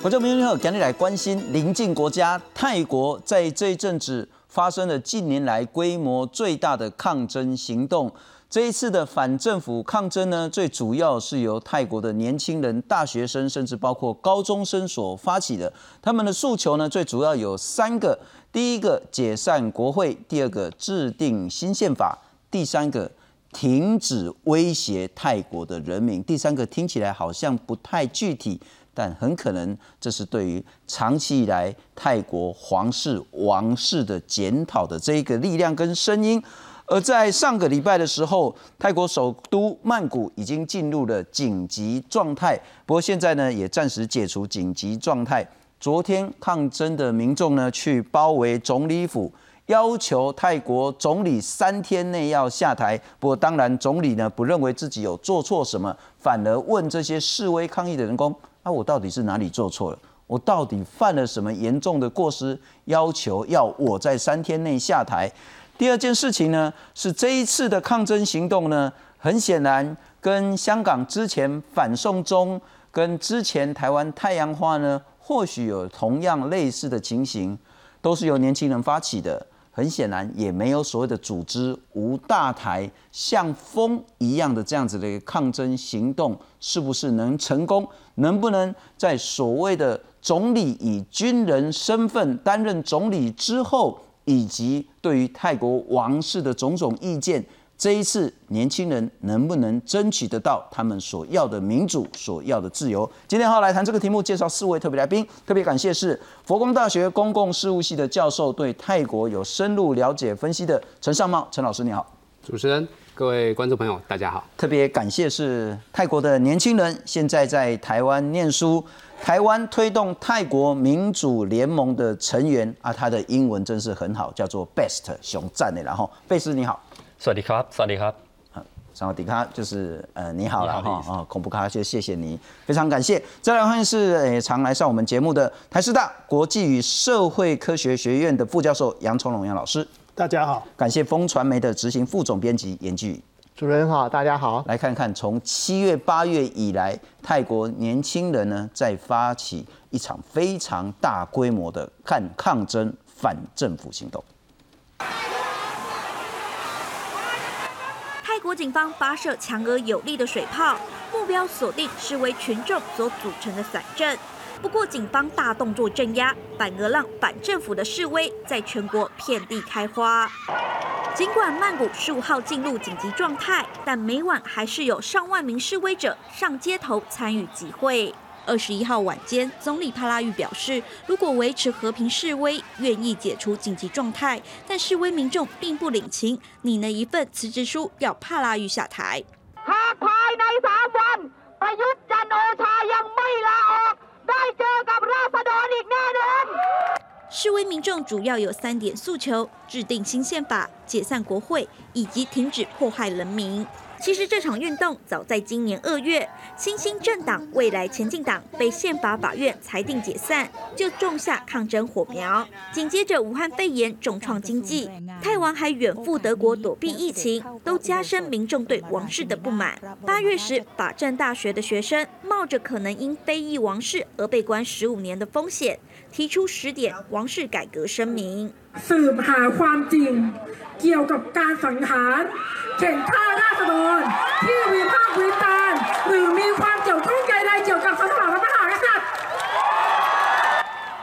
观众朋友好，赶紧来关心邻近国家泰国在这一阵子发生了近年来规模最大的抗争行动。这一次的反政府抗争呢，最主要是由泰国的年轻人、大学生，甚至包括高中生所发起的。他们的诉求呢，最主要有三个：第一个，解散国会；第二个，制定新宪法；第三个，停止威胁泰国的人民。第三个听起来好像不太具体。但很可能，这是对于长期以来泰国皇室王室的检讨的这一个力量跟声音。而在上个礼拜的时候，泰国首都曼谷已经进入了紧急状态，不过现在呢，也暂时解除紧急状态。昨天抗争的民众呢，去包围总理府，要求泰国总理三天内要下台。不过当然，总理呢不认为自己有做错什么，反而问这些示威抗议的人工。那我到底是哪里做错了？我到底犯了什么严重的过失？要求要我在三天内下台。第二件事情呢，是这一次的抗争行动呢，很显然跟香港之前反送中、跟之前台湾太阳花呢，或许有同样类似的情形，都是由年轻人发起的。很显然，也没有所谓的组织无大台像风一样的这样子的一个抗争行动，是不是能成功？能不能在所谓的总理以军人身份担任总理之后，以及对于泰国王室的种种意见？这一次，年轻人能不能争取得到他们所要的民主、所要的自由？今天好来谈这个题目，介绍四位特别来宾。特别感谢是佛光大学公共事务系的教授，对泰国有深入了解分析的陈尚茂陈老师，你好。主持人、各位观众朋友，大家好。特别感谢是泰国的年轻人，现在在台湾念书，台湾推动泰国民主联盟的成员啊，他的英文真是很好，叫做 Best 熊赞的。然后贝斯你好。 สวัสดีครับ สวัสดีครับสวัสดีครับ就是呃你好了哈啊恐怖卡就谢谢你非常感谢。再来欢迎是诶常来上我们节目的台师大国际与社会科学学院的副教授杨崇龙杨老师。大家好。感谢风传媒的执行副总编辑严俊。主人好，大家好。来看看，从七月八月以来，泰国年轻人呢在发起一场非常大规模的抗抗争反政府行动。国警方发射强而有力的水炮，目标锁定示威群众所组成的伞阵。不过，警方大动作镇压，反而让反政府的示威在全国遍地开花。尽管曼谷十五号进入紧急状态，但每晚还是有上万名示威者上街头参与集会。二十一号晚间，总理帕拉育表示，如果维持和平示威，愿意解除紧急状态，但示威民众并不领情，拟了一份辞职书，要帕拉育下台。示威民众主要有三点诉求：制定新宪法、解散国会，以及停止迫害人民。其实这场运动早在今年二月，新兴政党未来前进党被宪法法院裁定解散，就种下抗争火苗。紧接着武汉肺炎重创经济，泰王还远赴德国躲避疫情，都加深民众对王室的不满。八月时，法政大学的学生冒着可能因非议王室而被关十五年的风险，提出十点王室改革声明。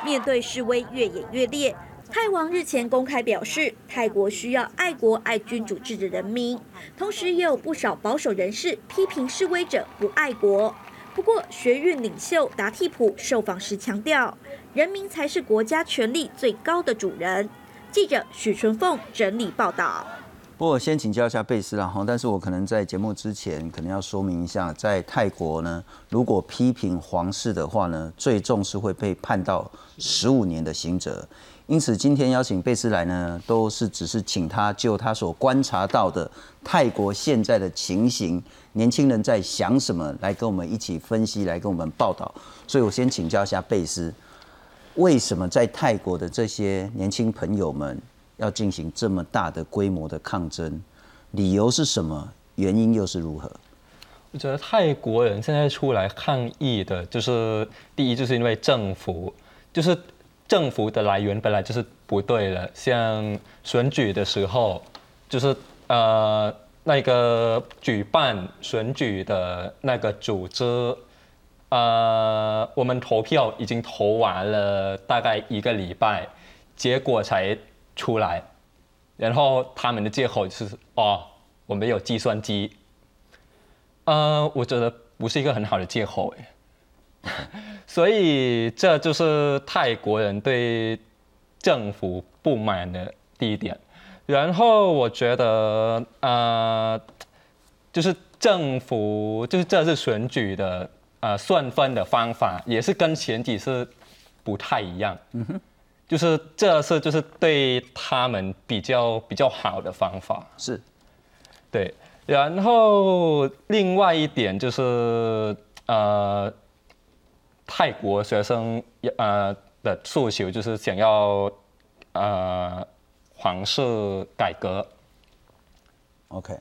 面对示威越演越烈，泰王日前公开表示，泰国需要爱国爱君主制的人民。同时，也有不少保守人士批评示威者不爱国。不过，学运领袖达替普受访时强调，人民才是国家权力最高的主人。记者许纯凤整理报道。不过先请教一下贝斯啦哈，但是我可能在节目之前可能要说明一下，在泰国呢，如果批评皇室的话呢，最重是会被判到十五年的刑责。因此今天邀请贝斯来呢，都是只是请他就他所观察到的泰国现在的情形，年轻人在想什么，来跟我们一起分析，来跟我们报道。所以我先请教一下贝斯，为什么在泰国的这些年轻朋友们？要进行这么大的规模的抗争，理由是什么？原因又是如何？我觉得泰国人现在出来抗议的，就是第一，就是因为政府，就是政府的来源本来就是不对的。像选举的时候，就是呃那个举办选举的那个组织，呃，我们投票已经投完了大概一个礼拜，结果才出来，然后他们的借口就是哦，我没有计算机。呃，我觉得不是一个很好的借口哎，所以这就是泰国人对政府不满的第一点。然后我觉得，呃，就是政府就是这次选举的呃算分的方法也是跟前几次不太一样。嗯哼，就是这次就是对他们比较比较好的方法。是，对。然后另外一点就是，呃，泰国学生呃的诉求就是想要呃皇室改革。OK，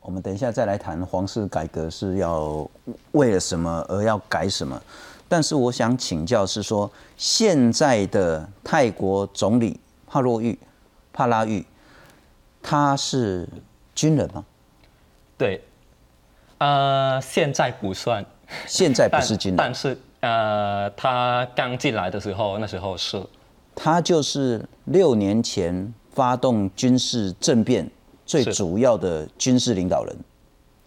我们等一下再来谈皇室改革是要为了什么而要改什么。但是我想请教是说，现在的泰国总理帕洛玉、帕拉玉，他是军人吗？对，呃，现在不算，现在不是军人，但是呃，他刚进来的时候，那时候是，他就是六年前发动军事政变最主要的军事领导人。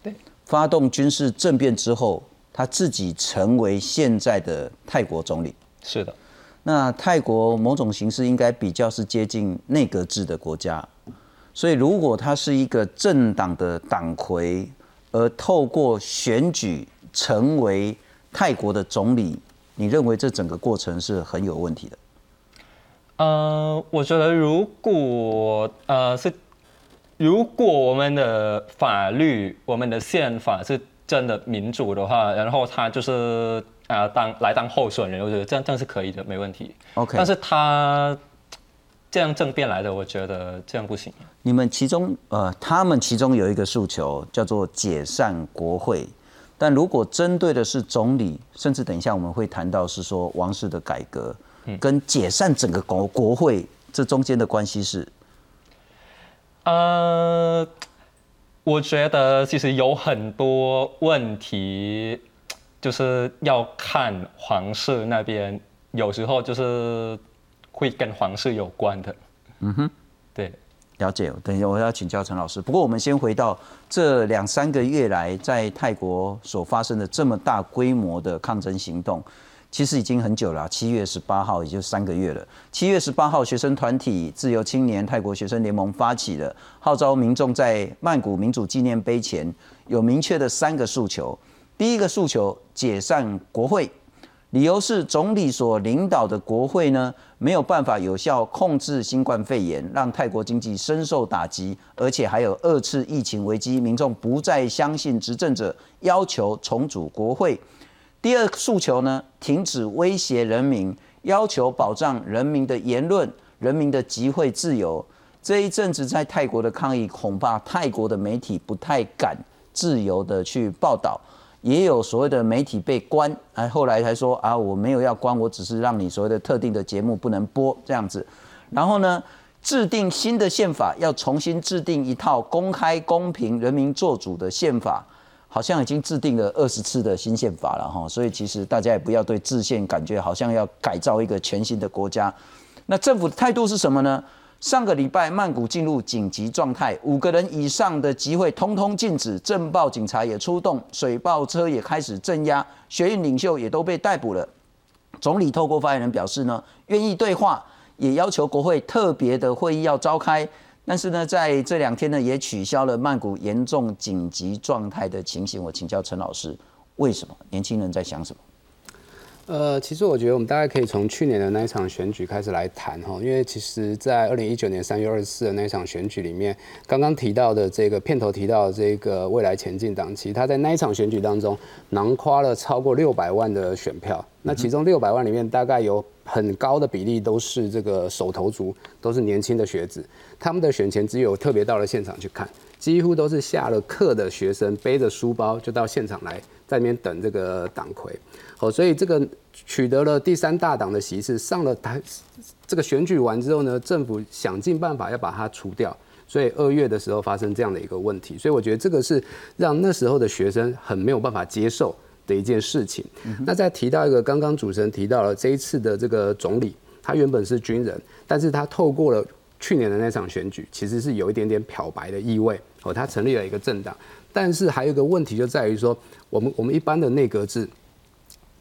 对，发动军事政变之后，他自己成为现在的泰国总理。是的，那泰国某种形式应该比较是接近内阁制的国家。所以，如果他是一个政党的党魁，而透过选举成为泰国的总理，你认为这整个过程是很有问题的？呃，我觉得如果呃是，如果我们的法律、我们的宪法是真的民主的话，然后他就是啊当来当候选人，我觉得这样这样是可以的，没问题。OK，但是他。这样政变来的，我觉得这样不行。你们其中，呃，他们其中有一个诉求叫做解散国会，但如果针对的是总理，甚至等一下我们会谈到是说王室的改革，跟解散整个国国会这中间的关系是？呃，我觉得其实有很多问题，就是要看皇室那边，有时候就是。会跟皇室有关的，嗯哼，对，了解。等一下我要请教陈老师。不过我们先回到这两三个月来在泰国所发生的这么大规模的抗争行动，其实已经很久了。七月十八号也就三个月了。七月十八号，学生团体自由青年泰国学生联盟发起的号召民众在曼谷民主纪念碑前有明确的三个诉求。第一个诉求，解散国会。理由是总理所领导的国会呢没有办法有效控制新冠肺炎，让泰国经济深受打击，而且还有二次疫情危机，民众不再相信执政者，要求重组国会。第二诉求呢，停止威胁人民，要求保障人民的言论、人民的集会自由。这一阵子在泰国的抗议，恐怕泰国的媒体不太敢自由的去报道。也有所谓的媒体被关，哎，后来才说啊，我没有要关，我只是让你所谓的特定的节目不能播这样子。然后呢，制定新的宪法，要重新制定一套公开、公平、人民做主的宪法，好像已经制定了二十次的新宪法了哈。所以其实大家也不要对制宪感觉好像要改造一个全新的国家。那政府的态度是什么呢？上个礼拜，曼谷进入紧急状态，五个人以上的集会通通禁止，政报警察也出动，水爆车也开始镇压，学运领袖也都被逮捕了。总理透过发言人表示呢，愿意对话，也要求国会特别的会议要召开，但是呢，在这两天呢，也取消了曼谷严重紧急状态的情形。我请教陈老师，为什么？年轻人在想什么？呃，其实我觉得我们大概可以从去年的那一场选举开始来谈哈，因为其实，在二零一九年三月二十四的那一场选举里面，刚刚提到的这个片头提到的这个未来前进党，其实他在那一场选举当中囊括了超过六百万的选票，那其中六百万里面大概有很高的比例都是这个手头族，都是年轻的学子，他们的选前只有特别到了现场去看。几乎都是下了课的学生背着书包就到现场来，在那边等这个党魁。哦，所以这个取得了第三大党的席次，上了台，这个选举完之后呢，政府想尽办法要把它除掉。所以二月的时候发生这样的一个问题，所以我觉得这个是让那时候的学生很没有办法接受的一件事情。那再提到一个，刚刚主持人提到了这一次的这个总理，他原本是军人，但是他透过了去年的那场选举，其实是有一点点漂白的意味哦。他成立了一个政党，但是还有一个问题就在于说，我们我们一般的内阁制，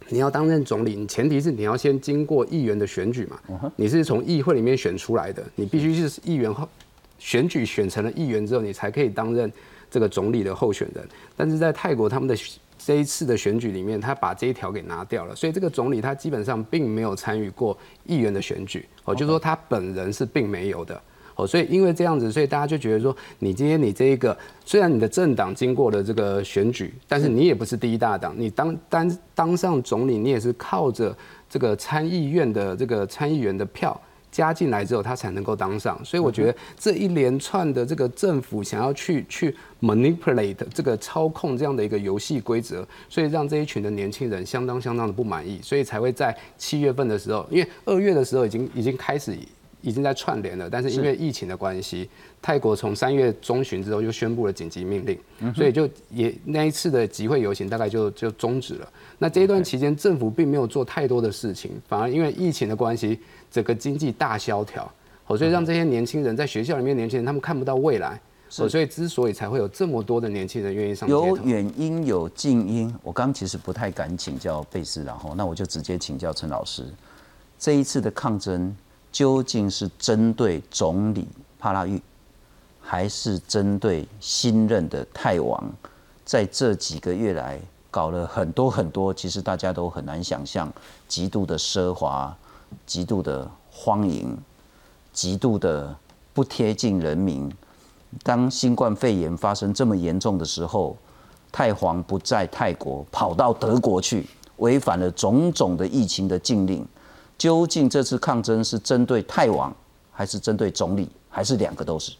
你要担任总理，你前提是你要先经过议员的选举嘛，你是从议会里面选出来的，你必须是议员后。选举选成了议员之后，你才可以担任这个总理的候选人。但是在泰国他们的这一次的选举里面，他把这一条给拿掉了，所以这个总理他基本上并没有参与过议员的选举。哦，就说他本人是并没有的。哦，所以因为这样子，所以大家就觉得说，你今天你这一个虽然你的政党经过了这个选举，但是你也不是第一大党，你当当当上总理，你也是靠着这个参议院的这个参议员的票。加进来之后，他才能够当上，所以我觉得这一连串的这个政府想要去去 manipulate 这个操控这样的一个游戏规则，所以让这一群的年轻人相当相当的不满意，所以才会在七月份的时候，因为二月的时候已经已经开始已经在串联了，但是因为疫情的关系，泰国从三月中旬之后就宣布了紧急命令，所以就也那一次的集会游行大概就就终止了。那这一段期间，政府并没有做太多的事情，反而因为疫情的关系。整个经济大萧条，哦，所以让这些年轻人在学校里面，年轻人他们看不到未来，所以之所以才会有这么多的年轻人愿意上街有远因有近因，我刚其实不太敢请教贝斯，然后那我就直接请教陈老师，这一次的抗争究竟是针对总理帕拉育，还是针对新任的泰王，在这几个月来搞了很多很多，其实大家都很难想象，极度的奢华。极度的荒淫，极度的不贴近人民。当新冠肺炎发生这么严重的时候，太皇不在泰国，跑到德国去，违反了种种的疫情的禁令。究竟这次抗争是针对泰王，还是针对总理，还是两个都是？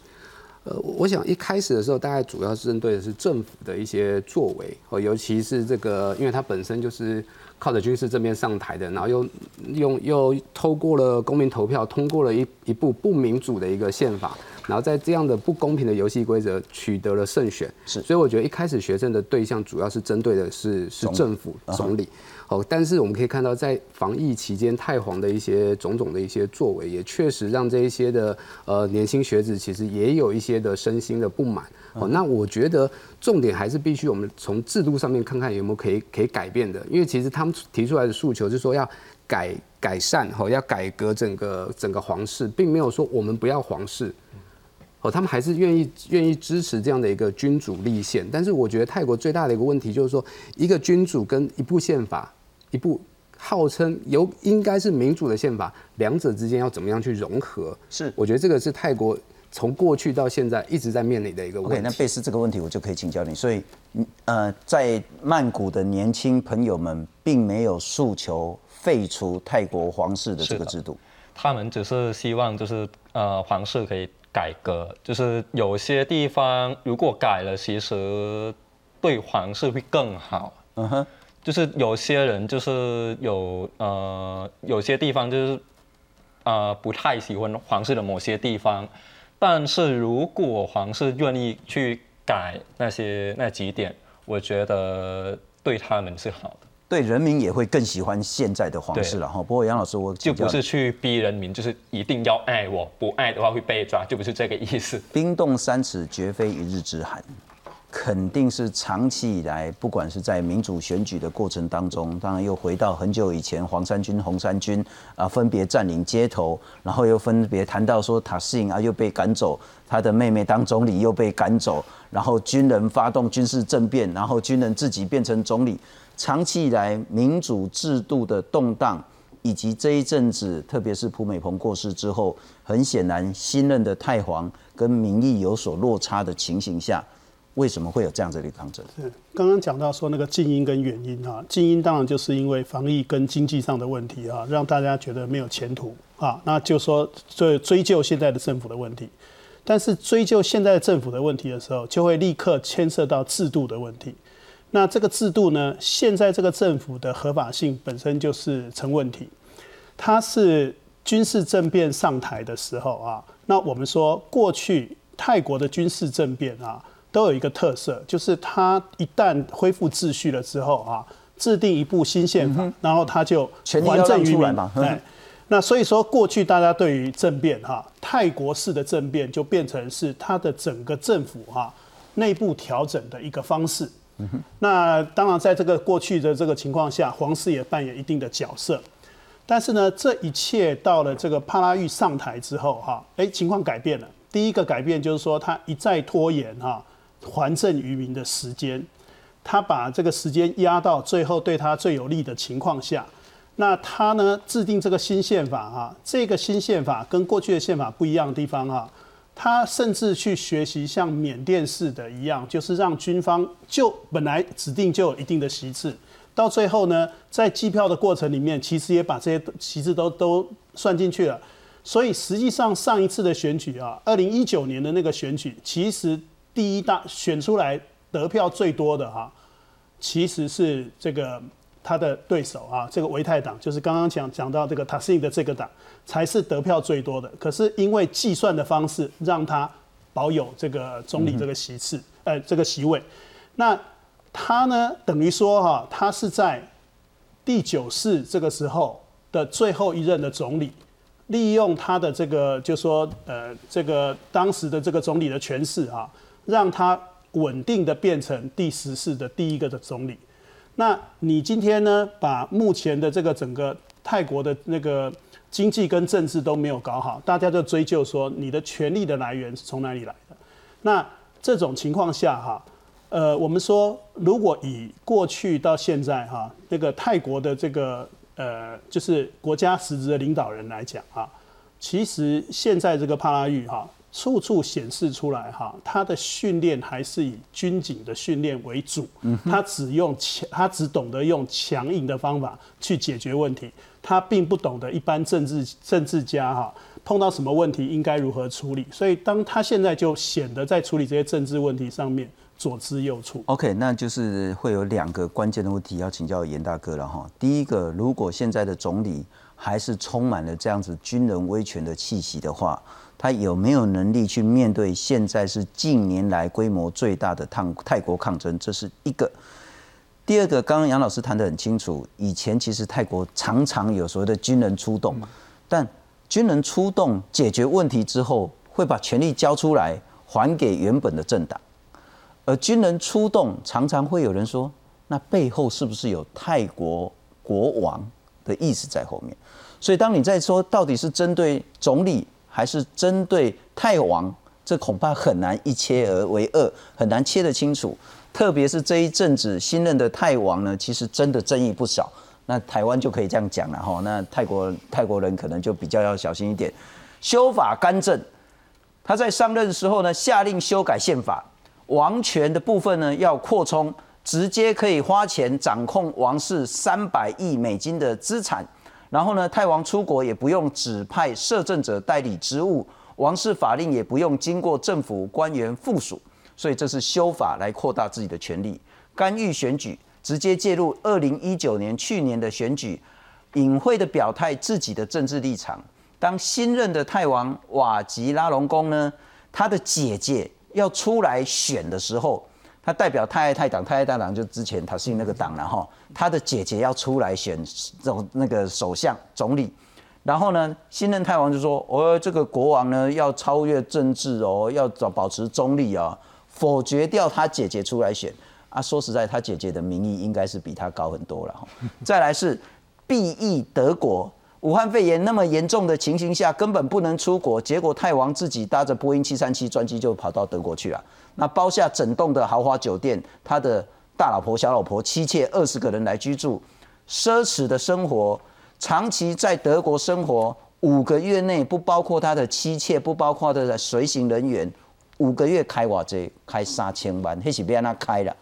呃，我想一开始的时候，大概主要是针对的是政府的一些作为，哦，尤其是这个，因为它本身就是。靠着军事这边上台的，然后又用又透过了公民投票通过了一一部不民主的一个宪法，然后在这样的不公平的游戏规则取得了胜选。是，所以我觉得一开始学生的对象主要是针对的是是政府总理。哦，但是我们可以看到，在防疫期间，太皇的一些种种的一些作为，也确实让这一些的呃年轻学子其实也有一些的身心的不满。哦，那我觉得重点还是必须我们从制度上面看看有没有可以可以改变的，因为其实他们提出来的诉求是说要改改善，哈，要改革整个整个皇室，并没有说我们不要皇室。哦，他们还是愿意愿意支持这样的一个君主立宪。但是我觉得泰国最大的一个问题就是说，一个君主跟一部宪法。一部号称有应该是民主的宪法，两者之间要怎么样去融合？是，我觉得这个是泰国从过去到现在一直在面临的一个问题。OK，那贝斯这个问题我就可以请教你。所以，呃，在曼谷的年轻朋友们并没有诉求废除泰国皇室的这个制度，他们只是希望就是呃皇室可以改革，就是有些地方如果改了，其实对皇室会更好。嗯哼。就是有些人就是有呃有些地方就是呃不太喜欢皇室的某些地方，但是如果皇室愿意去改那些那几点，我觉得对他们是好的，对人民也会更喜欢现在的皇室了哈。不过杨老师，我就不是去逼人民，就是一定要爱我，不爱的话会被抓，就不是这个意思。冰冻三尺，绝非一日之寒。肯定是长期以来，不管是在民主选举的过程当中，当然又回到很久以前，黄衫军、红衫军啊，分别占领街头，然后又分别谈到说塔斯啊又被赶走，他的妹妹当总理又被赶走，然后军人发动军事政变，然后军人自己变成总理。长期以来，民主制度的动荡，以及这一阵子，特别是蒲美蓬过世之后，很显然新任的太皇跟民意有所落差的情形下。为什么会有这样子的抗争？是刚刚讲到说那个静音跟原因哈，静音当然就是因为防疫跟经济上的问题啊，让大家觉得没有前途啊，那就说追追究现在的政府的问题。但是追究现在政府的问题的时候，就会立刻牵涉到制度的问题。那这个制度呢，现在这个政府的合法性本身就是成问题。它是军事政变上台的时候啊，那我们说过去泰国的军事政变啊，都有一个特色，就是它一旦恢复秩序了之后啊，制定一部新宪法，然后它就还政于民嘛。那所以说，过去大家对于政变哈，泰国式的政变就变成是它的整个政府哈内部调整的一个方式。那当然，在这个过去的这个情况下，皇室也扮演一定的角色。但是呢，这一切到了这个帕拉育上台之后哈，哎，情况改变了。第一个改变就是说，他一再拖延哈还政于民的时间，他把这个时间压到最后对他最有利的情况下。那他呢制定这个新宪法哈，这个新宪法跟过去的宪法不一样的地方哈，他甚至去学习像缅甸式的一样，就是让军方就本来指定就有一定的席次，到最后呢，在计票的过程里面，其实也把这些席次都都算进去了。所以实际上上一次的选举啊，二零一九年的那个选举，其实第一大选出来得票最多的哈，其实是这个。他的对手啊，这个维泰党就是刚刚讲讲到这个塔斯的这个党，才是得票最多的。可是因为计算的方式，让他保有这个总理这个席次，呃，这个席位。那他呢，等于说哈，他是在第九世这个时候的最后一任的总理，利用他的这个，就说呃，这个当时的这个总理的权势啊，让他稳定的变成第十四的第一个的总理。那你今天呢？把目前的这个整个泰国的那个经济跟政治都没有搞好，大家就追究说你的权力的来源是从哪里来的？那这种情况下哈，呃，我们说如果以过去到现在哈，那个泰国的这个呃，就是国家实质的领导人来讲啊，其实现在这个帕拉育哈。处处显示出来哈，他的训练还是以军警的训练为主，他只用强，他只懂得用强硬的方法去解决问题，他并不懂得一般政治政治家哈碰到什么问题应该如何处理，所以当他现在就显得在处理这些政治问题上面左支右绌。OK，那就是会有两个关键的问题要请教严大哥了哈。第一个，如果现在的总理还是充满了这样子军人威权的气息的话。他有没有能力去面对现在是近年来规模最大的抗泰国抗争？这是一个。第二个，刚刚杨老师谈得很清楚，以前其实泰国常常有所谓的军人出动，但军人出动解决问题之后，会把权力交出来还给原本的政党，而军人出动常常会有人说，那背后是不是有泰国国王的意思在后面？所以当你在说到底是针对总理。还是针对泰王，这恐怕很难一切而为二，很难切得清楚。特别是这一阵子新任的泰王呢，其实真的争议不少。那台湾就可以这样讲了哈，那泰国泰国人可能就比较要小心一点。修法干政，他在上任的时候呢，下令修改宪法，王权的部分呢要扩充，直接可以花钱掌控王室三百亿美金的资产。然后呢，泰王出国也不用指派摄政者代理职务，王室法令也不用经过政府官员附属，所以这是修法来扩大自己的权利，干预选举，直接介入二零一九年去年的选举，隐晦的表态自己的政治立场。当新任的泰王瓦吉拉隆功呢，他的姐姐要出来选的时候。他代表太爱泰党，太爱泰党就之前他是那个党了哈。他的姐姐要出来选总那个首相总理，然后呢，新任太王就说：“哦，这个国王呢要超越政治哦，要保保持中立啊，否决掉他姐姐出来选啊。”说实在，他姐姐的民意应该是比他高很多了哈。再来是 B E 德国。武汉肺炎那么严重的情形下，根本不能出国，结果泰王自己搭着波音七三七专机就跑到德国去了。那包下整栋的豪华酒店，他的大老婆、小老婆、妻妾二十个人来居住，奢侈的生活，长期在德国生活五个月内，不包括他的妻妾，不包括他的随行人员，五个月开瓦这开三千万，黑起别让他开了，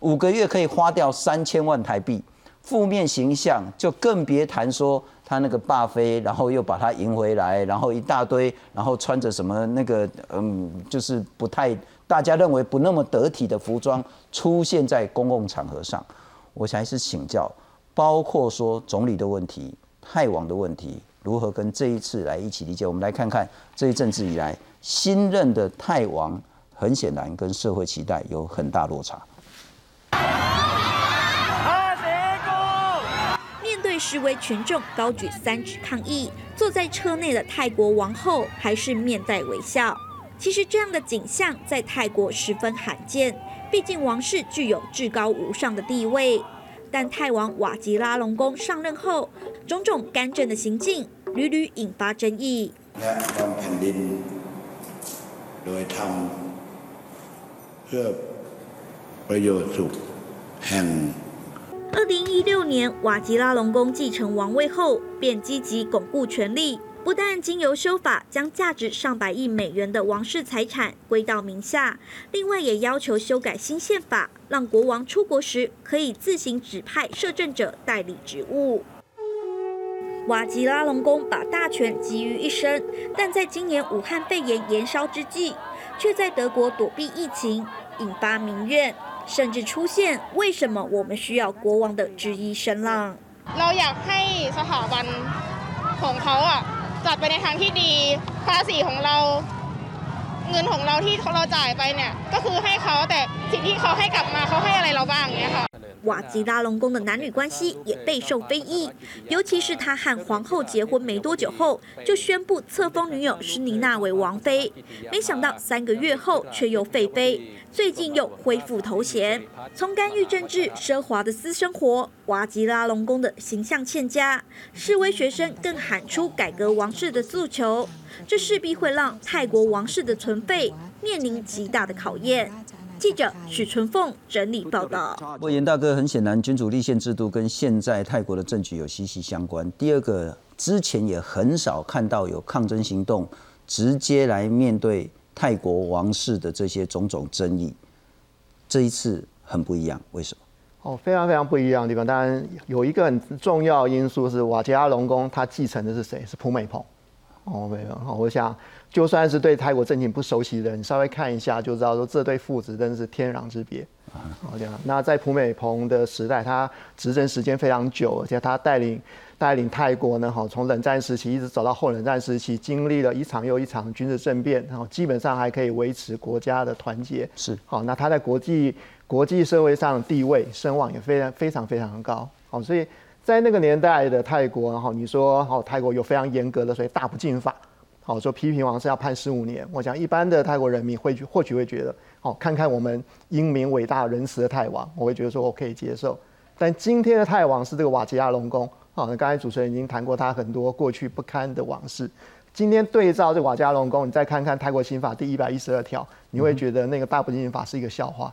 五个月可以花掉三千万台币。负面形象就更别谈说他那个霸妃，然后又把他迎回来，然后一大堆，然后穿着什么那个嗯，就是不太大家认为不那么得体的服装出现在公共场合上。我还是请教，包括说总理的问题、泰王的问题，如何跟这一次来一起理解？我们来看看这一阵子以来，新任的泰王很显然跟社会期待有很大落差。面对示威群众高举三指抗议，坐在车内的泰国王后还是面带微笑。其实这样的景象在泰国十分罕见。毕竟王室具有至高无上的地位，但泰王瓦吉拉隆功上任后，种种干政的行径屡屡引发争议。二零一六年，瓦吉拉隆功继承王位后，便积极巩固权力。不但经由修法将价值上百亿美元的王室财产归到名下，另外也要求修改新宪法，让国王出国时可以自行指派摄政者代理职务。瓦吉拉隆功把大权集于一身，但在今年武汉肺炎延烧之际，却在德国躲避疫情，引发民怨，甚至出现“为什么我们需要国王”的质疑声浪。เราอยากให้สถาบันของเขาอ่ะจัดไปในทางที่ดีภาษีของเราเงินของเราที่เราจ่ายไปเนี่ยก็คือให้เขาแต่สิ่งที่เขาให้กลับมาเขาให้อะไรเราบ้างเนี้ยค่ะ 瓦吉拉隆功的男女关系也备受非议，尤其是他和皇后结婚没多久后，就宣布册封女友施妮娜为王妃，没想到三个月后却又废妃，最近又恢复头衔。从干预政治、奢华的私生活，瓦吉拉隆功的形象欠佳，示威学生更喊出改革王室的诉求，这势必会让泰国王室的存废面临极大的考验。记者许春凤整理报道。莫言大哥很显然，君主立宪制度跟现在泰国的政局有息息相关。第二个，之前也很少看到有抗争行动直接来面对泰国王室的这些种种争议。这一次很不一样，为什么？哦，非常非常不一样的地方。当然有一个很重要因素是瓦吉拉隆功，他继承的是谁？是普美蓬。哦，没有。好，我想。就算是对泰国政情不熟悉的人，稍微看一下就知道，说这对父子真的是天壤之别。好这样，那在普美蓬的时代，他执政时间非常久，而且他带领带领泰国呢，哈从冷战时期一直走到后冷战时期，经历了一场又一场军事政变，然后基本上还可以维持国家的团结。是好，那他在国际国际社会上的地位声望也非常非常非常高。好，所以在那个年代的泰国，哈，你说好泰国有非常严格的所以大不敬法。好说批评王是要判十五年，我想一般的泰国人民会或许会觉得，好看看我们英明伟大仁慈的泰王，我会觉得说我可以接受。但今天的泰王是这个瓦吉亚隆宫，好，那刚才主持人已经谈过他很多过去不堪的往事。今天对照这瓦加隆宫，你再看看泰国刑法第一百一十二条，你会觉得那个大不敬法是一个笑话。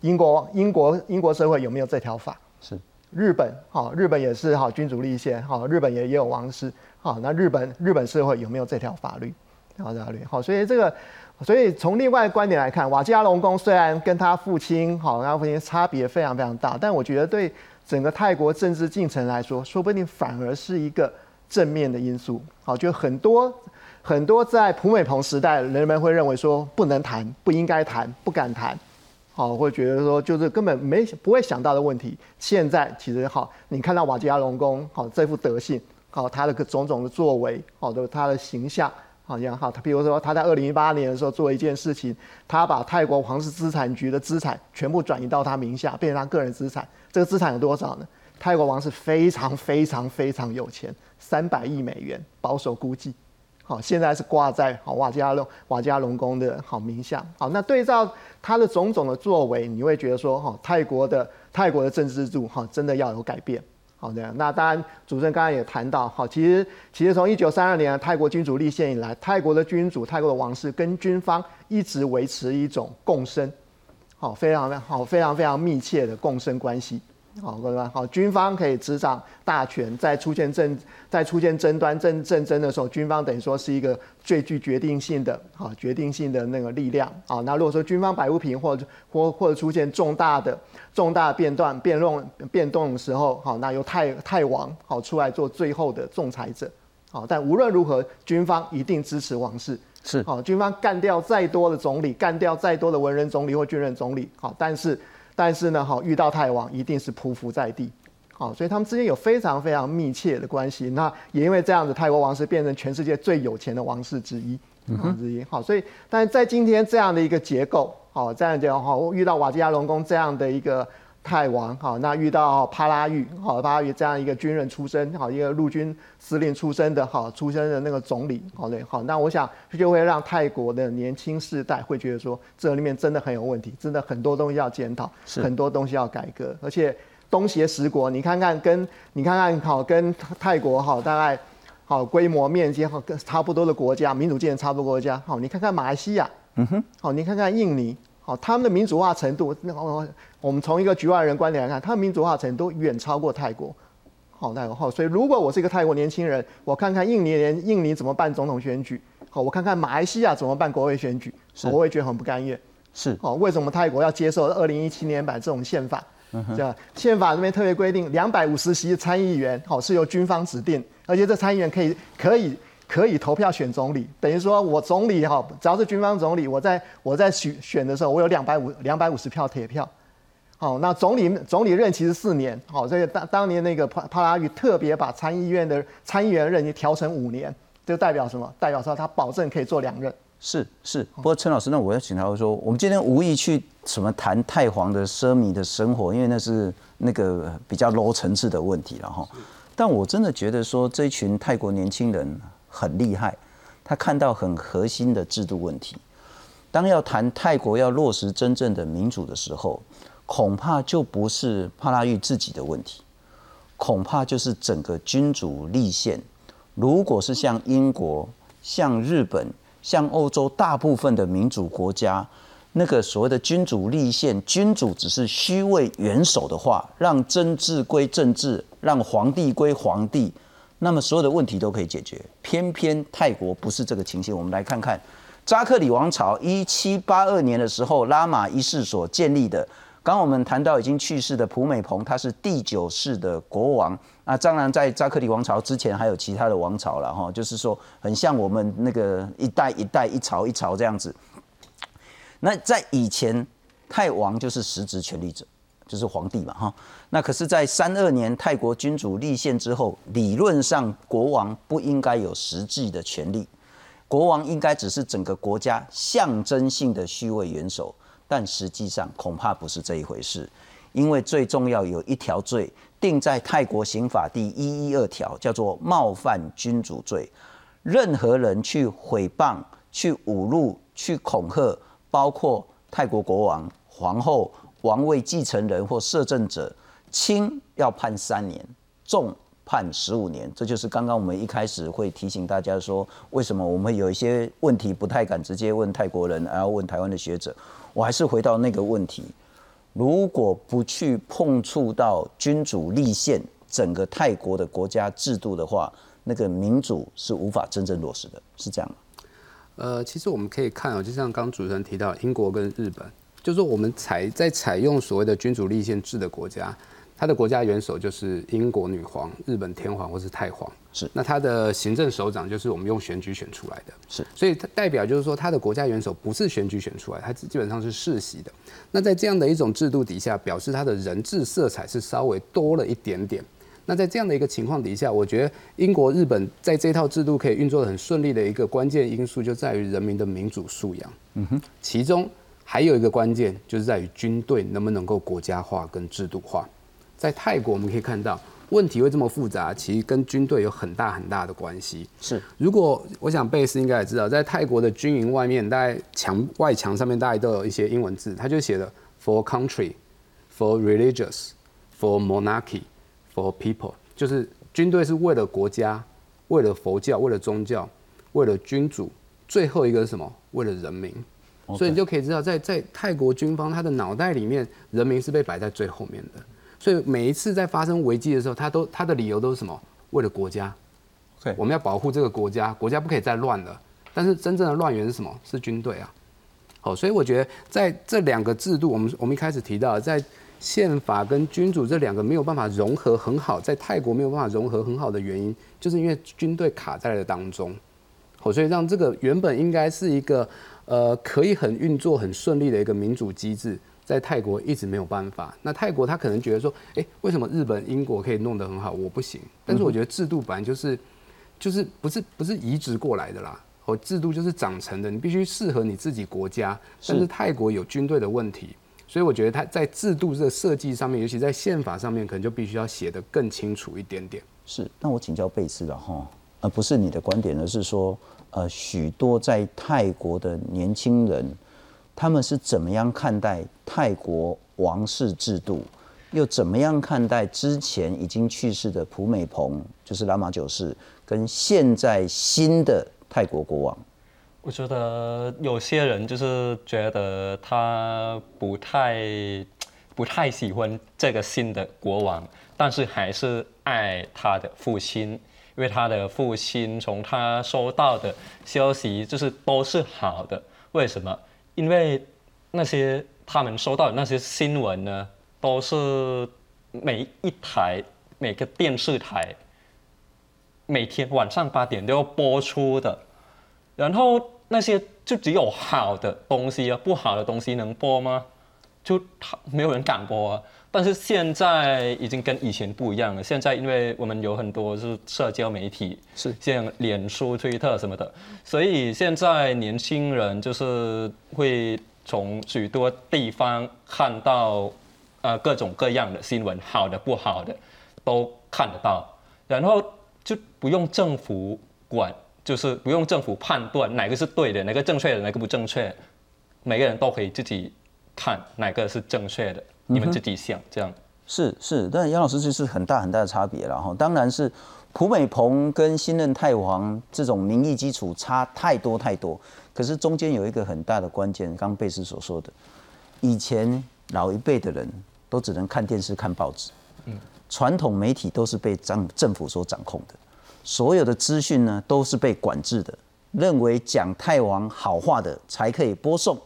英国英国英国社会有没有这条法？是。日本好，日本也是好君主立宪好，日本也也有王室。好，那日本日本社会有没有这条法律？好，法律好，所以这个，所以从另外观点来看，瓦吉亚隆功虽然跟他父亲好，他父亲差别非常非常大，但我觉得对整个泰国政治进程来说，说不定反而是一个正面的因素。好，就很多很多在普美蓬时代，人们会认为说不能谈、不应该谈、不敢谈，好，会觉得说就是根本没不会想到的问题。现在其实好，你看到瓦吉亚隆功好这副德性。好，他的个种种的作为，好的他的形象，好像好，他比如说他在二零一八年的时候做一件事情，他把泰国皇室资产局的资产全部转移到他名下，变成他个人资产。这个资产有多少呢？泰国王室非常非常非常有钱，三百亿美元，保守估计。好，现在是挂在好瓦加隆瓦加隆宫的好名下。好，那对照他的种种的作为，你会觉得说，哈，泰国的泰国的政治制度，哈，真的要有改变。好的，那当然，主持人刚刚也谈到，好，其实其实从一九三二年泰国君主立宪以来，泰国的君主、泰国的王室跟军方一直维持一种共生，好，非常好，非常非常密切的共生关系。好，各位？好，军方可以执掌大权，在出现争在出现争端、争争争的时候，军方等于说是一个最具决定性的、好决定性的那个力量。好，那如果说军方摆不平，或者或或者出现重大的重大变段、变动变动的时候，好，那由太太王好出来做最后的仲裁者。好，但无论如何，军方一定支持王室。是好，军方干掉再多的总理，干掉再多的文人总理或军人总理，好，但是。但是呢，好遇到泰王一定是匍匐在地，好，所以他们之间有非常非常密切的关系。那也因为这样子，泰国王室变成全世界最有钱的王室之一，之一。好，所以但是在今天这样的一个结构，好，这样讲好，遇到瓦吉亚龙宫这样的一个。泰王好，那遇到帕拉育好，帕拉育这样一个军人出身好，一个陆军司令出身的好，出身的那个总理好嘞好，那我想就会让泰国的年轻世代会觉得说，这里面真的很有问题，真的很多东西要检讨，很多东西要改革，而且东协十国，你看看跟你看看好跟泰国好大概好规模面积好跟差不多的国家，民主建差不多国家好，你看看马来西亚，嗯哼，好，你看看印尼。好，他们的民主化程度，那我们从一个局外人观点来看，他们民主化程度远超过泰国。好，泰国好，所以如果我是一个泰国年轻人，我看看印尼人印尼怎么办总统选举，好，我看看马来西亚怎么办国会选举，我会觉得很不甘愿。是，好，为什么泰国要接受二零一七年版这种宪法？这样，宪法这边特别规定，两百五十席参议员，好，是由军方指定，而且这参议员可以可以。可以投票选总理，等于说我总理哈，只要是军方总理，我在我在选选的时候，我有两百五两百五十票铁票。好，那总理总理任期是四年，好，所以当当年那个帕帕拉育特别把参议院的参议员任期调成五年，就代表什么？代表说他保证可以做两任。是是，不过陈老师，那我要请他说，我们今天无意去什么谈太皇的奢靡的生活，因为那是那个比较 low 层次的问题了哈。但我真的觉得说，这一群泰国年轻人。很厉害，他看到很核心的制度问题。当要谈泰国要落实真正的民主的时候，恐怕就不是帕拉育自己的问题，恐怕就是整个君主立宪。如果是像英国、像日本、像欧洲大部分的民主国家，那个所谓的君主立宪，君主只是虚位元首的话，让政治归政治，让皇帝归皇帝。那么所有的问题都可以解决，偏偏泰国不是这个情形。我们来看看扎克里王朝一七八二年的时候，拉玛一世所建立的。刚我们谈到已经去世的普美蓬，他是第九世的国王。那当然在扎克里王朝之前还有其他的王朝了哈，就是说很像我们那个一代一代一朝一朝这样子。那在以前，泰王就是实质权力者。就是皇帝嘛，哈，那可是，在三二年泰国君主立宪之后，理论上国王不应该有实际的权利，国王应该只是整个国家象征性的虚位元首，但实际上恐怕不是这一回事，因为最重要有一条罪定在泰国刑法第一一二条，叫做冒犯君主罪，任何人去毁谤、去侮辱、去恐吓，包括泰国国王、皇后。王位继承人或摄政者，轻要判三年，重判十五年。这就是刚刚我们一开始会提醒大家说，为什么我们有一些问题不太敢直接问泰国人，而要问台湾的学者。我还是回到那个问题：如果不去碰触到君主立宪整个泰国的国家制度的话，那个民主是无法真正落实的，是这样吗？呃，其实我们可以看哦，就像刚主持人提到，英国跟日本。就是我们采在采用所谓的君主立宪制的国家，它的国家元首就是英国女皇、日本天皇或是太皇，是。那他的行政首长就是我们用选举选出来的，是。所以它代表就是说，他的国家元首不是选举选出来，他基本上是世袭的。那在这样的一种制度底下，表示他的人治色彩是稍微多了一点点。那在这样的一个情况底下，我觉得英国、日本在这套制度可以运作的很顺利的一个关键因素，就在于人民的民主素养。嗯哼，其中。还有一个关键，就是在于军队能不能够国家化跟制度化。在泰国，我们可以看到问题会这么复杂，其实跟军队有很大很大的关系。是，如果我想贝斯应该也知道，在泰国的军营外面，大概墙外墙上面大概都有一些英文字，它就写的 “for country, for religious, for monarchy, for people”，就是军队是为了国家，为了佛教，为了宗教，为了君主，最后一个是什么？为了人民。所以你就可以知道，在在泰国军方他的脑袋里面，人民是被摆在最后面的。所以每一次在发生危机的时候，他都他的理由都是什么？为了国家，对我们要保护这个国家，国家不可以再乱了。但是真正的乱源是什么？是军队啊。好，所以我觉得在这两个制度，我们我们一开始提到，在宪法跟君主这两个没有办法融合很好，在泰国没有办法融合很好的原因，就是因为军队卡在了当中。好，所以让这个原本应该是一个呃可以很运作很顺利的一个民主机制，在泰国一直没有办法。那泰国他可能觉得说，哎，为什么日本、英国可以弄得很好，我不行？但是我觉得制度本来就是就是不是不是移植过来的啦。哦，制度就是长成的，你必须适合你自己国家。但是泰国有军队的问题，所以我觉得他在制度这个设计上面，尤其在宪法上面，可能就必须要写得更清楚一点点。是，那我请教贝斯了哈，而不是你的观点，而是说，呃，许多在泰国的年轻人，他们是怎么样看待泰国王室制度，又怎么样看待之前已经去世的普美蓬，就是拉玛九世，跟现在新的泰国国王？我觉得有些人就是觉得他不太不太喜欢这个新的国王，但是还是爱他的父亲，因为他的父亲从他收到的消息就是都是好的。为什么？因为那些他们收到的那些新闻呢，都是每一台每个电视台每天晚上八点都要播出的，然后那些就只有好的东西啊，不好的东西能播吗？就他没有人敢播啊。但是现在已经跟以前不一样了。现在因为我们有很多是社交媒体，是像脸书、推特什么的，所以现在年轻人就是会从许多地方看到呃各种各样的新闻，好的不好的都看得到，然后就不用政府管，就是不用政府判断哪个是对的，哪个正确的，哪个不正确，每个人都可以自己看哪个是正确的。你们自己想这样是是，但杨老师这是很大很大的差别了哈。当然是普美蓬跟新任太皇这种民意基础差太多太多，可是中间有一个很大的关键，刚刚贝斯所说的，以前老一辈的人都只能看电视看报纸，嗯，传统媒体都是被政政府所掌控的，所有的资讯呢都是被管制的，认为讲太王好话的才可以播送。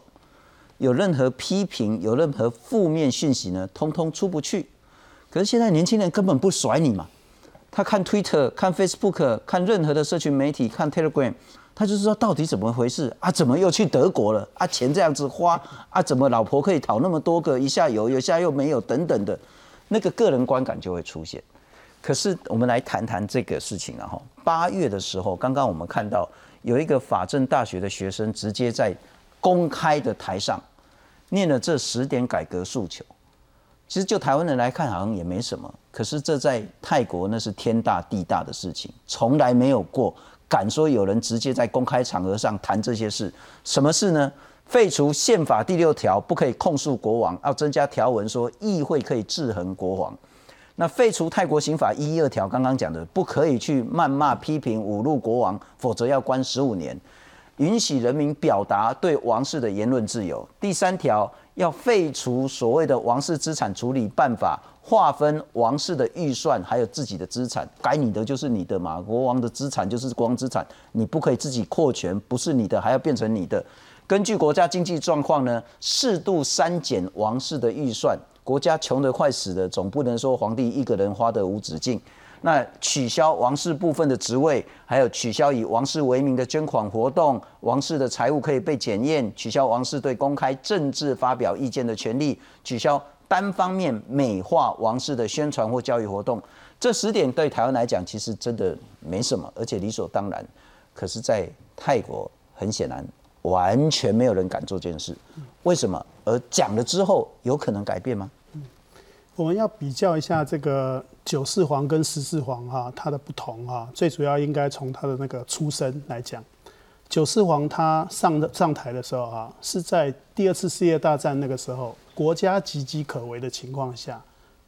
有任何批评、有任何负面讯息呢，通通出不去。可是现在年轻人根本不甩你嘛，他看 Twitter、看 Facebook、看任何的社群媒体、看 Telegram，他就知道到底怎么回事啊？怎么又去德国了？啊，钱这样子花啊？怎么老婆可以讨那么多个？一下有，有下又没有，等等的，那个个人观感就会出现。可是我们来谈谈这个事情啊！哈，八月的时候，刚刚我们看到有一个法政大学的学生直接在。公开的台上念了这十点改革诉求，其实就台湾人来看，好像也没什么。可是这在泰国那是天大地大的事情，从来没有过敢说有人直接在公开场合上谈这些事。什么事呢？废除宪法第六条，不可以控诉国王，要增加条文说议会可以制衡国王。那废除泰国刑法一一二条，刚刚讲的不可以去谩骂、批评、侮辱国王，否则要关十五年。允许人民表达对王室的言论自由。第三条要废除所谓的王室资产处理办法，划分王室的预算，还有自己的资产，该你的就是你的嘛。国王的资产就是国王资产，你不可以自己扩权，不是你的还要变成你的。根据国家经济状况呢，适度删减王室的预算。国家穷得快死了，总不能说皇帝一个人花得无止境。那取消王室部分的职位，还有取消以王室为名的捐款活动，王室的财务可以被检验，取消王室对公开政治发表意见的权利，取消单方面美化王室的宣传或教育活动。这十点对台湾来讲，其实真的没什么，而且理所当然。可是，在泰国，很显然完全没有人敢做这件事。为什么？而讲了之后，有可能改变吗？我们要比较一下这个九世皇跟十世皇哈，它的不同哈，最主要应该从他的那个出身来讲。九世皇他上的上台的时候哈，是在第二次世界大战那个时候，国家岌岌可危的情况下，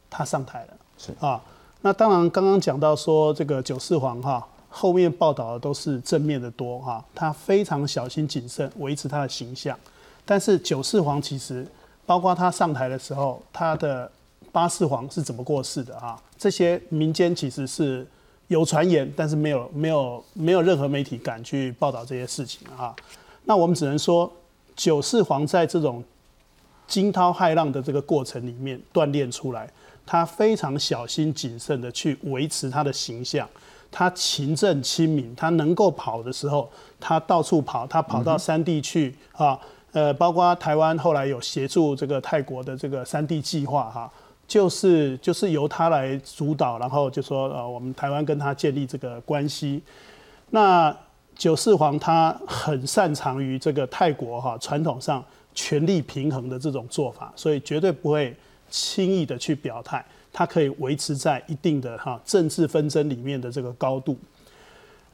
他上台了。是啊，那当然刚刚讲到说这个九世皇哈，后面报道的都是正面的多哈，他非常小心谨慎维持他的形象。但是九世皇其实包括他上台的时候，他的八世皇是怎么过世的啊？这些民间其实是有传言，但是没有没有没有任何媒体敢去报道这些事情啊。那我们只能说，九世皇在这种惊涛骇浪的这个过程里面锻炼出来，他非常小心谨慎的去维持他的形象。他勤政亲民，他能够跑的时候，他到处跑，他跑到山地去啊，呃，包括台湾后来有协助这个泰国的这个山地计划哈，就是就是由他来主导，然后就说呃，我们台湾跟他建立这个关系。那九世皇他很擅长于这个泰国哈传统上权力平衡的这种做法，所以绝对不会轻易的去表态。他可以维持在一定的哈政治纷争里面的这个高度。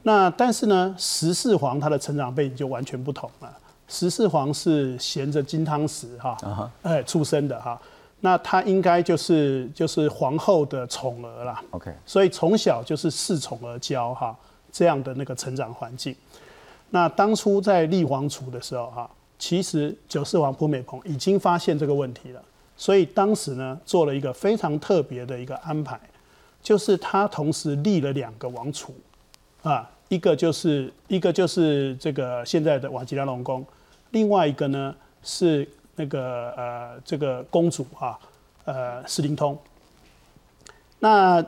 那但是呢，十四皇他的成长背景就完全不同了。十四皇是衔着金汤匙哈，哎出生的哈，那他应该就是就是皇后的宠儿啦。OK，所以从小就是恃宠而骄哈这样的那个成长环境。那当初在立皇储的时候哈，其实九世皇普美蓬已经发现这个问题了。所以当时呢，做了一个非常特别的一个安排，就是他同时立了两个王储，啊，一个就是一个就是这个现在的瓦吉拉隆宫，另外一个呢是那个呃这个公主啊，呃斯灵通。那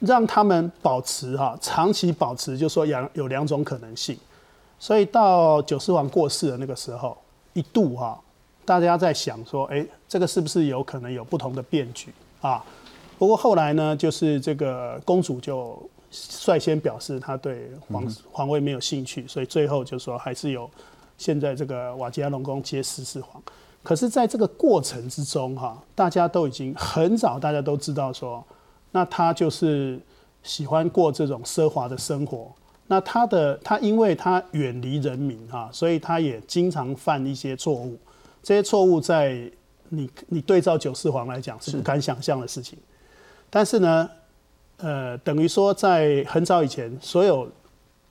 让他们保持哈长期保持，就说两有两种可能性。所以到九世王过世的那个时候，一度哈。大家在想说，哎，这个是不是有可能有不同的变局啊？不过后来呢，就是这个公主就率先表示她对皇皇位没有兴趣，所以最后就说还是有现在这个瓦吉亚隆宫接十四皇。可是，在这个过程之中，哈，大家都已经很早，大家都知道说，那他就是喜欢过这种奢华的生活。那他的他，因为他远离人民哈，所以他也经常犯一些错误。这些错误在你你对照九世皇来讲是不敢想象的事情，但是呢，呃，等于说在很早以前，所有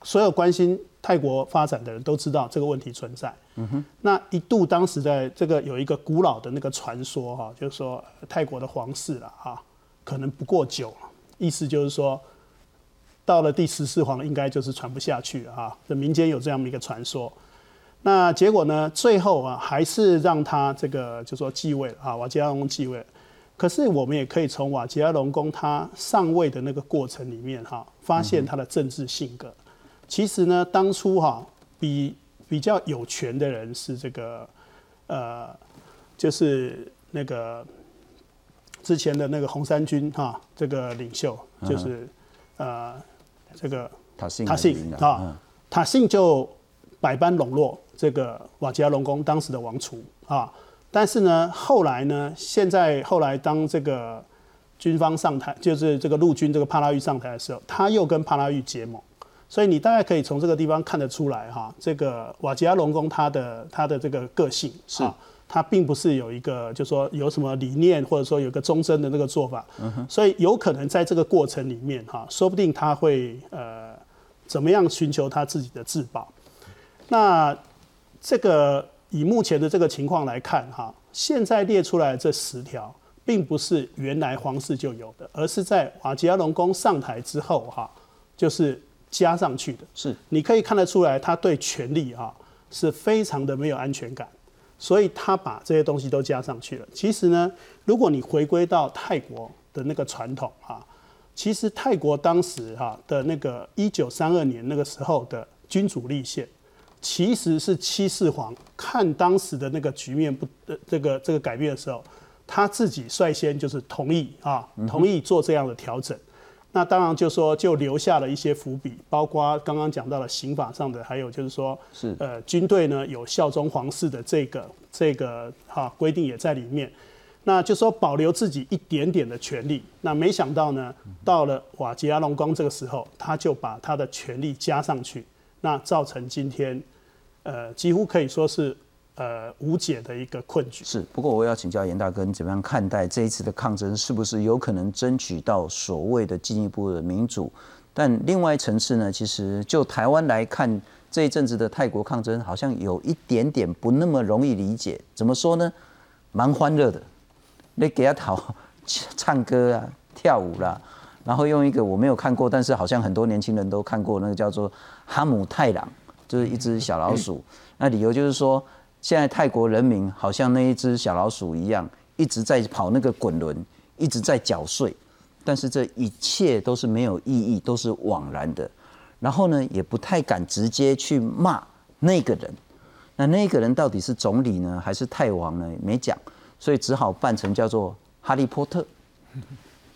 所有关心泰国发展的人都知道这个问题存在。嗯哼。那一度当时在这个有一个古老的那个传说哈，就是说泰国的皇室了哈，可能不过久，意思就是说到了第十四皇应该就是传不下去了哈。这民间有这样的一个传说。那结果呢？最后啊，还是让他这个就说继位啊，瓦吉亚隆继位。可是我们也可以从瓦吉亚隆宫他上位的那个过程里面哈，发现他的政治性格。其实呢，当初哈比比较有权的人是这个呃，就是那个之前的那个红三军哈，这个领袖就是呃这个塔信塔信啊，塔信就百般笼络。这个瓦吉亚隆宫当时的王储啊，但是呢，后来呢，现在后来当这个军方上台，就是这个陆军这个帕拉玉上台的时候，他又跟帕拉玉结盟，所以你大概可以从这个地方看得出来哈，这个瓦吉亚龙宫他的他的这个个性是，他并不是有一个就说有什么理念或者说有一个忠贞的那个做法，所以有可能在这个过程里面哈，说不定他会呃怎么样寻求他自己的自保，那。这个以目前的这个情况来看，哈，现在列出来这十条，并不是原来皇室就有的，而是在瓦吉亚龙宫上台之后，哈，就是加上去的。是，你可以看得出来，他对权力啊是非常的没有安全感，所以他把这些东西都加上去了。其实呢，如果你回归到泰国的那个传统，啊，其实泰国当时哈的那个一九三二年那个时候的君主立宪。其实是七世皇看当时的那个局面不呃这个这个改变的时候，他自己率先就是同意啊，同意做这样的调整。那当然就说就留下了一些伏笔，包括刚刚讲到了刑法上的，还有就是说是呃军队呢有效忠皇室的这个这个哈规定也在里面。那就说保留自己一点点的权利。那没想到呢，到了瓦吉阿隆宫这个时候，他就把他的权利加上去。那造成今天，呃，几乎可以说是呃无解的一个困局。是，不过我要请教严大哥，你怎么样看待这一次的抗争？是不是有可能争取到所谓的进一步的民主？但另外一层次呢，其实就台湾来看，这一阵子的泰国抗争好像有一点点不那么容易理解。怎么说呢？蛮欢乐的，那给他讨。唱歌啊、跳舞啦，然后用一个我没有看过，但是好像很多年轻人都看过那个叫做哈姆太郎，就是一只小老鼠。那理由就是说，现在泰国人民好像那一只小老鼠一样，一直在跑那个滚轮，一直在搅碎，但是这一切都是没有意义，都是枉然的。然后呢，也不太敢直接去骂那个人。那那个人到底是总理呢，还是太王呢？没讲，所以只好扮成叫做哈利波特。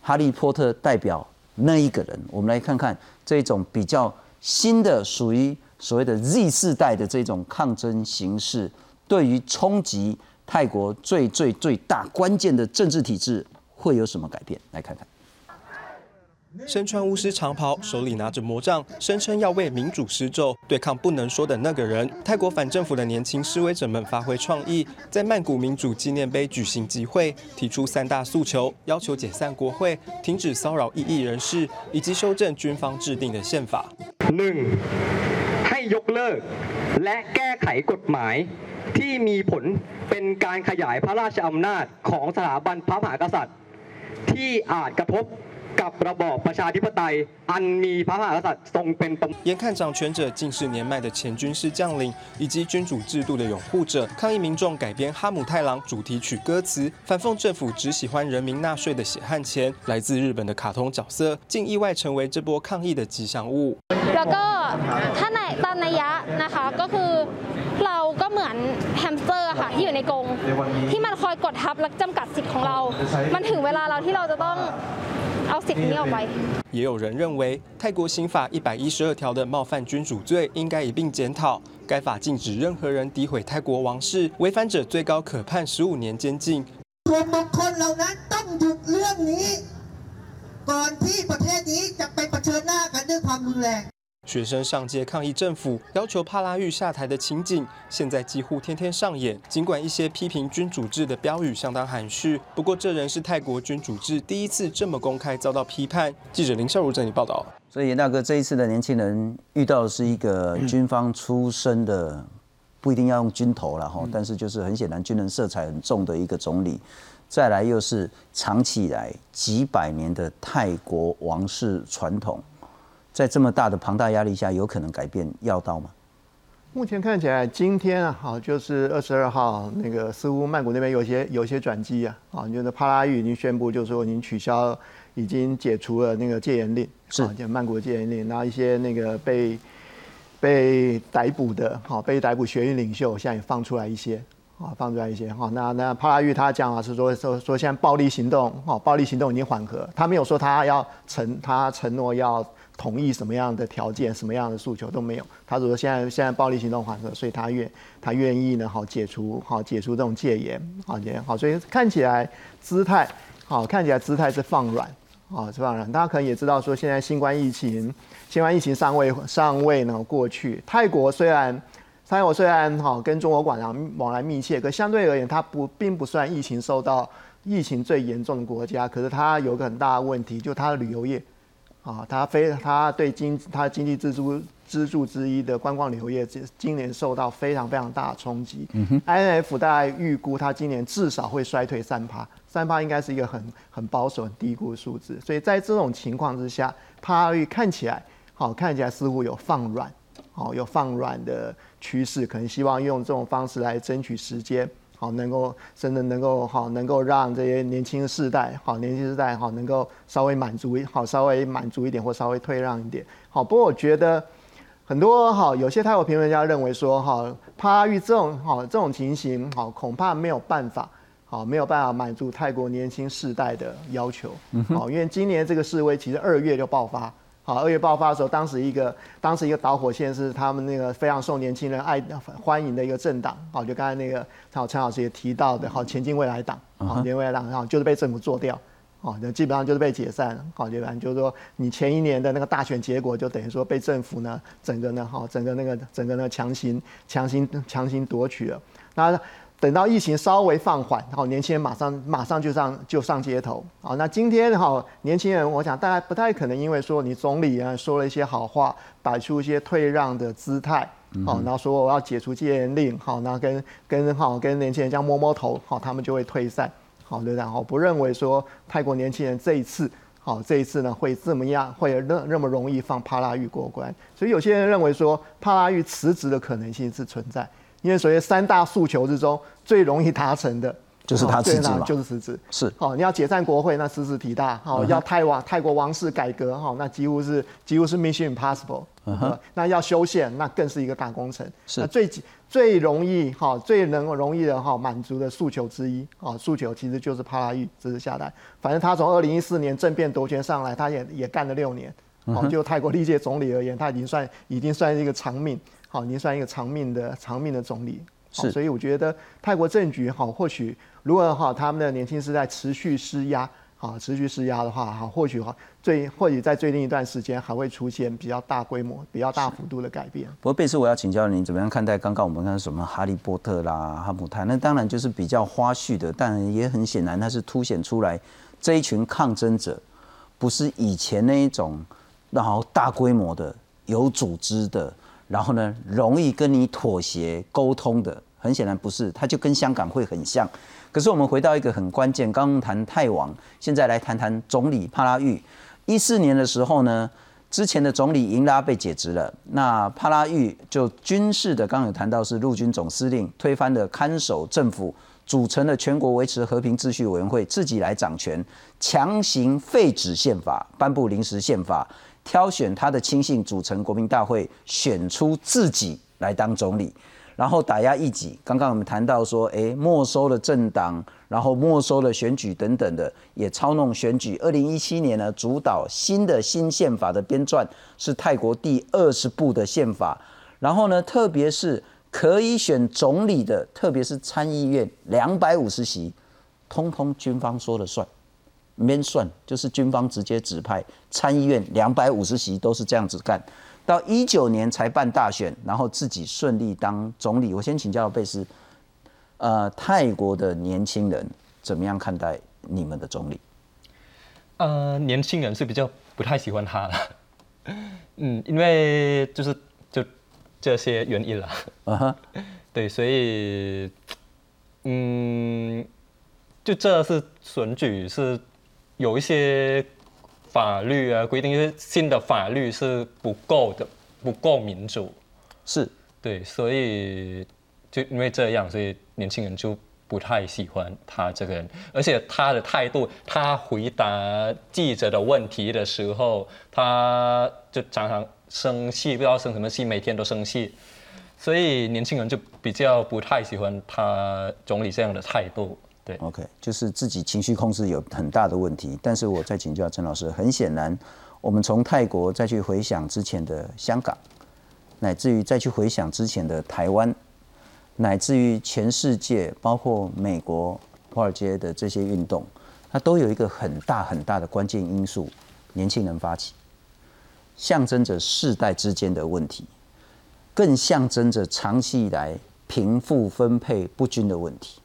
哈利波特代表那一个人，我们来看看这种比较新的属于所谓的 Z 世代的这种抗争形式，对于冲击泰国最最最大关键的政治体制会有什么改变？来看看。身穿巫师长袍，手里拿着魔杖，声称要为民主施咒，对抗不能说的那个人。泰国反政府的年轻示威者们发挥创意，在曼谷民主纪念碑举行集会，提出三大诉求，要求解散国会、停止骚扰异议人士，以及修正军方制定的宪法。หนึ่งให้ยกเลิกและแก้ไขกฎหมาย ที่มีผลเป็นการขยายพระราชอำนาจของสถาบันพระมหากษัตริย์ ที่อาจกระทบ กับระบอบประชาธิปไตยอันมีพระมหากษัตริย์ทรงเป็นประมุข眼看掌权者竟是年迈的前军事将领以及君主制度的拥护者，抗议民众改编《哈姆太郎》主题曲歌词，反讽政府只喜欢人民纳税的血汗钱。来自日本的卡通角色竟意外成为这波抗议的吉祥物。 แล้วก็ถ้าในตามนัยยะนะคะก็คือเราก็เหมือนแฮมสเตอร์ค่ะที่อยู่ในกรงที่มันคอยกดทับและจำกัดสิทธิ์ของเรา มันถึงเวลาเราที่เราจะต้อง เอาสิทธิ์นี้ออกไป 也有人认为，泰国刑法一百一十二条的冒犯君主罪应该一并检讨。该法禁止任何人诋毁泰国王室，违反者最高可判十五年监禁。 ส่วนบุคคลเหล่านั้นต้องหยุดเรื่องนี้ ก่อนที่ประเทศนี้จะไปเผชิญหน้ากันด้วยความรุนแรง 学生上街抗议政府，要求帕拉育下台的情景，现在几乎天天上演。尽管一些批评君主制的标语相当含蓄，不过这仍是泰国君主制第一次这么公开遭到批判。记者林孝如整理报道。所以严大哥这一次的年轻人遇到的是一个 军方出身的，不一定要用军头了哈，但是就是很显然军人色彩很重的一个总理。再来又是长期以来几百年的泰国王室传统，在这么大的庞大压力下，有可能改变要道吗？目前看起来，今天啊，好，就是二十二号，那个似乎曼谷那边有些有些转机啊，啊，就是帕拉育已经宣布，就是说已经取消，已经解除了那个戒严令，是就曼谷的戒严令，然后一些那个被被逮捕的，好，被逮捕学运领袖，现在也放出来一些。啊，放出来一些哈，那那帕拉玉他讲啊是说说说现在暴力行动，哈，暴力行动已经缓和，他没有说他要承他承诺要同意什么样的条件，什么样的诉求都没有。他说现在现在暴力行动缓和，所以他愿他愿意呢，好解除好解除这种戒严，好戒好，所以看起来姿态好看起来姿态是放软，啊是放软。大家可能也知道说现在新冠疫情新冠疫情尚未尚未呢过去，泰国虽然。泰国虽然哈跟中国往来往来密切，可相对而言，它不并不算疫情受到疫情最严重的国家。可是它有个很大的问题，就它的旅游业，啊，它非它对经它经济支柱支柱之一的观光旅游业，今今年受到非常非常大的冲击。嗯 INF 大概预估它今年至少会衰退三趴，三趴应该是一个很很保守、很低估的数字。所以在这种情况之下，帕率看起来好，看起来似乎有放软，好有放软的。趋势可能希望用这种方式来争取时间，好能够真的能够好能够让这些年轻世代好年轻世代好能够稍微满足好稍微满足一点或稍微退让一点好。不过我觉得很多好有些泰国评论家认为说哈怕遇这种好这种情形好恐怕没有办法好没有办法满足泰国年轻世代的要求好，因为今年这个示威其实二月就爆发。好，二月爆发的时候，当时一个当时一个导火线是他们那个非常受年轻人爱欢迎的一个政党，好，就刚才那个好陈老师也提到的，好前进未来党，好前进未来党，好就是被政府做掉，好，那基本上就是被解散，好，基本上就是说你前一年的那个大选结果就等于说被政府呢整个呢，好整个那个整个呢强行强行强行夺取了，那。等到疫情稍微放缓，好，年轻人马上马上就上就上街头，好，那今天哈年轻人，我想大家不太可能因为说你总理啊说了一些好话，摆出一些退让的姿态，好，然后说我要解除戒严令，好，然后跟跟好跟年轻人这样摸摸头，好，他们就会退散，好，对不对？好，不认为说泰国年轻人这一次，好，这一次呢会这么样，会那那么容易放帕拉玉过关。所以有些人认为说帕拉玉辞职的可能性是存在，因为所谓三大诉求之中最容易达成的。就是他辞职嘛，就是辞职。是，好，你要解散国会，那辞职体大；好，要泰王泰国王室改革，哈，那几乎是几乎是 mission impossible。那要修宪，那更是一个大工程。是，最最容易哈，最能容易的哈满足的诉求之一，啊，诉求其实就是帕拉玉支持下来。反正他从二零一四年政变夺权上来，他也也干了六年。哦，就泰国历届总理而言，他已经算已经算是一个长命，好，已经算一个长命的长命的总理。是，所以我觉得泰国政局好，或许。如果哈他们的年轻世代持续施压，啊持续施压的话，哈或许哈最或许在最近一段时间还会出现比较大规模、比较大幅度的改变。不过贝斯，我要请教您怎么样看待刚刚我们看什么哈利波特啦、哈姆太，那当然就是比较花絮的，但也很显然它是凸显出来这一群抗争者不是以前那一种然后大规模的、有组织的，然后呢容易跟你妥协沟通的，很显然不是，它就跟香港会很像。可是我们回到一个很关键，刚刚谈泰王，现在来谈谈总理帕拉育。一四年的时候呢，之前的总理英拉被解职了，那帕拉育就军事的，刚刚有谈到是陆军总司令，推翻了看守政府，组成了全国维持和平秩序委员会，自己来掌权，强行废止宪法，颁布临时宪法，挑选他的亲信组成国民大会，选出自己来当总理。然后打压异己，刚刚我们谈到说，哎，没收了政党，然后没收了选举等等的，也操弄选举。二零一七年呢，主导新的新宪法的编撰是泰国第二十部的宪法。然后呢，特别是可以选总理的，特别是参议院两百五十席，通通军方说了算，没算就是军方直接指派。参议院两百五十席都是这样子干。到一九年才办大选，然后自己顺利当总理。我先请教贝斯，呃，泰国的年轻人怎么样看待你们的总理？呃，年轻人是比较不太喜欢他了，嗯，因为就是就这些原因了。啊哈，对，所以，嗯，就这是选举是有一些。法律啊，规定是新的法律是不够的，不够民主，是对，所以就因为这样，所以年轻人就不太喜欢他这个人，而且他的态度，他回答记者的问题的时候，他就常常生气，不知道生什么气，每天都生气，所以年轻人就比较不太喜欢他总理这样的态度。对，OK，就是自己情绪控制有很大的问题。但是我再请教陈老师，很显然，我们从泰国再去回想之前的香港，乃至于再去回想之前的台湾，乃至于全世界，包括美国华尔街的这些运动，它都有一个很大很大的关键因素：年轻人发起，象征着世代之间的问题，更象征着长期以来贫富分配不均的问题。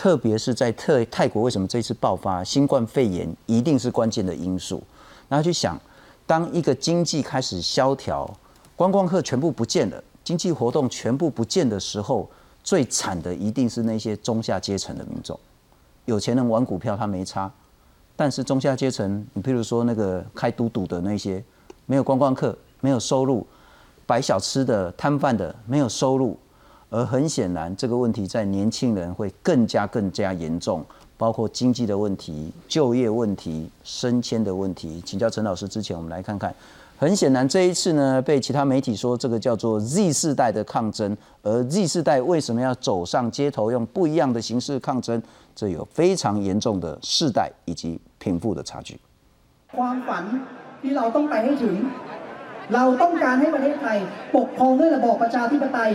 特别是在特泰国，为什么这次爆发新冠肺炎一定是关键的因素？然后去想，当一个经济开始萧条，观光客全部不见了，经济活动全部不见的时候，最惨的一定是那些中下阶层的民众。有钱人玩股票他没差，但是中下阶层，你譬如说那个开赌赌的那些，没有观光客，没有收入；摆小吃的摊贩的，没有收入。而很显然，这个问题在年轻人会更加更加严重，包括经济的问题、就业问题、升迁的问题。请教陈老师之前，我们来看看。很显然，这一次呢，被其他媒体说这个叫做 Z 世代的抗争，而 Z 世代为什么要走上街头，用不一样的形式抗争？这有非常严重的世代以及贫富的差距。ความฝันที่เราต้องไปให้ถึงเราต้องการให้ประเทศไทยปกครองด้วยระบอบประชาธิปไตย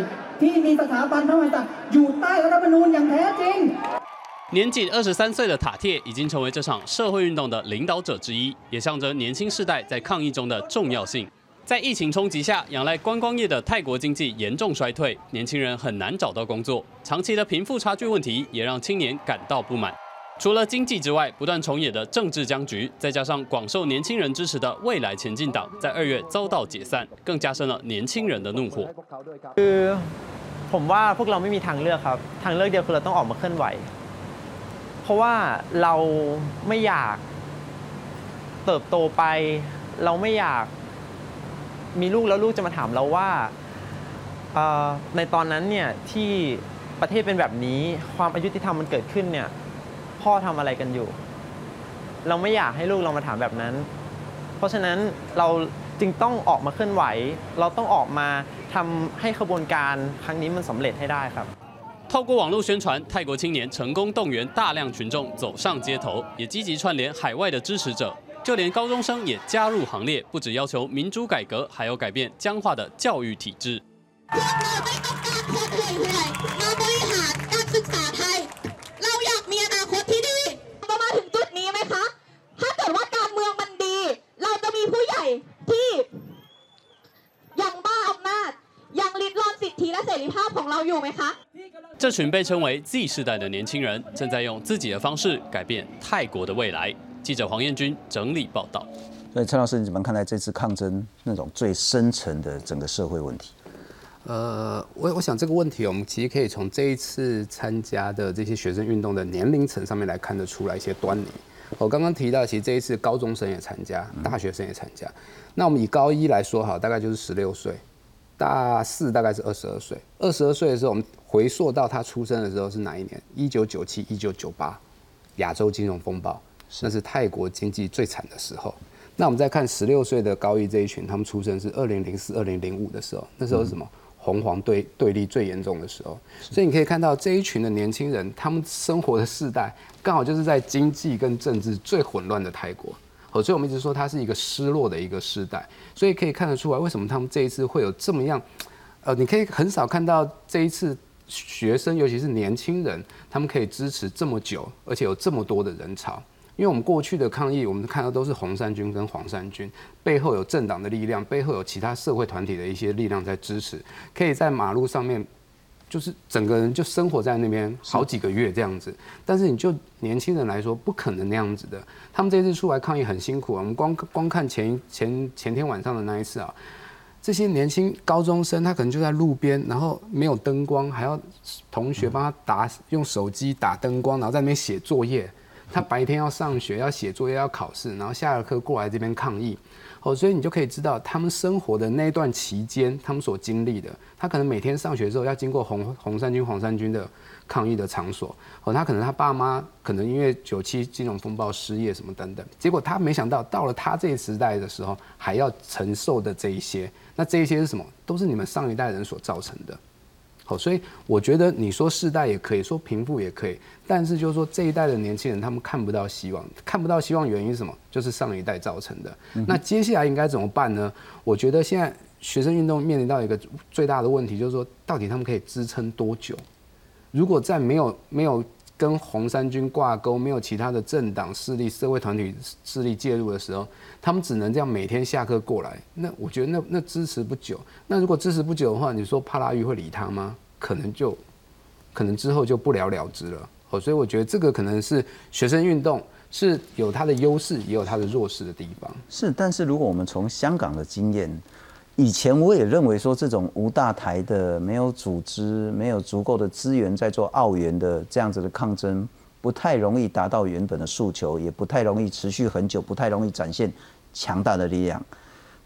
年仅二十三岁的塔铁已经成为这场社会运动的领导者之一，也象征年轻世代在抗疫中的重要性。在疫情冲击下，仰赖观光业的泰国经济严重衰退，年轻人很难找到工作，长期的贫富差距问题也让青年感到不满。除了经济之外，不断重演的政治僵局，再加上广受年轻人支持的未来前进党在二月遭到解散，更加深了年轻人的怒火。คือผมว่าพวกเราไม่มีทางเลือกครับทางเลือกเดียวคือเราต้องออกมาเคลื่อนไหว เพราะว่าเราไม่อยากเติบโตไป เราไม่อยากมีลูกแล้วลูกจะมาถามเราว่าเอ่อในตอนนั้นเนี่ยที่ประเทศเป็นแบบนี้ความอายุติธรรมมันเกิดขึ้นเนี่ย พ่อทำอะไรกันอยู่ เราไม่อยากให้ลูกเรามาถามแบบนั้น เพราะฉะนั้นเราจึงต้องออกมาเคลื่อนไหว เราต้องออกมาทำให้ขบวนการครั้งนี้มันสำเร็จให้ได้ครับ 透过网络宣传，泰国青年成功动员大量群众走上街头，也积极串联海外的支持者，就连高中生也加入行列，不只要求民主改革，还要改变僵化的教育体制。 ผู้ใหญ่ที่ยังบ้าอำนาจ ยังลิดรอนสิทธิและเสรีภาพของเราอยู่ไหมคะ 这群被称为 Z 世代的年轻人，正在用自己的方式改变泰国的未来。记者黄彦军整理报道。所以陈老师，你怎么看待这次抗争那种最深层的整个社会问题？呃，我我想这个问题，我们其实可以从这一次参加的这些学生运动的年龄层上面来看得出来一些端倪。 我刚刚提到，其实这一次高中生也参加，大学生也参加。那我们以高一来说，好，大概就是十六岁，大四大概是二十二岁。二十二岁的时候，我们回溯到他出生的时候是哪一年？一九九七、一九九八，亚洲金融风暴，那是泰国经济最惨的时候。那我们再看十六岁的高一这一群，他们出生是二零零四、二零零五的时候，那时候是什么？红黄对对立最严重的时候，所以你可以看到这一群的年轻人，他们生活的世代刚好就是在经济跟政治最混乱的泰国。哦，所以我们一直说它是一个失落的一个时代，所以可以看得出来，为什么他们这一次会有这么样，呃，你可以很少看到这一次学生，尤其是年轻人，他们可以支持这么久，而且有这么多的人潮。因为我们过去的抗议，我们看到都是红衫军跟黄衫军，背后有政党的力量，背后有其他社会团体的一些力量在支持，可以在马路上面，就是整个人就生活在那边好几个月这样子。但是你就年轻人来说，不可能那样子的。他们这次出来抗议很辛苦啊，我们光光看前前前天晚上的那一次啊，这些年轻高中生他可能就在路边，然后没有灯光，还要同学帮他打用手机打灯光，然后在那边写作业。他白天要上学，要写作业，要考试，然后下了课过来这边抗议，哦，所以你就可以知道他们生活的那段期间，他们所经历的。他可能每天上学之后要经过红红三军、黄三军的抗议的场所，哦，他可能他爸妈可能因为九七金融风暴失业什么等等，结果他没想到到了他这个时代的时候，还要承受的这一些，那这一些是什么？都是你们上一代人所造成的。好，所以我觉得你说世代也可以说贫富也可以，但是就是说这一代的年轻人他们看不到希望，看不到希望原因是什么？就是上一代造成的。那接下来应该怎么办呢？我觉得现在学生运动面临到一个最大的问题，就是说到底他们可以支撑多久？如果在没有没有跟红三军挂钩，没有其他的政党势力、社会团体势力介入的时候，他们只能这样每天下课过来。那我觉得那那支持不久。那如果支持不久的话，你说帕拉玉会理他吗？可能就可能之后就不了了之了。哦，所以我觉得这个可能是学生运动是有它的优势，也有它的弱势的地方。是，但是如果我们从香港的经验，以前我也认为说这种无大台的、没有组织、没有足够的资源在做澳元的这样子的抗争，不太容易达到原本的诉求，也不太容易持续很久，不太容易展现强大的力量。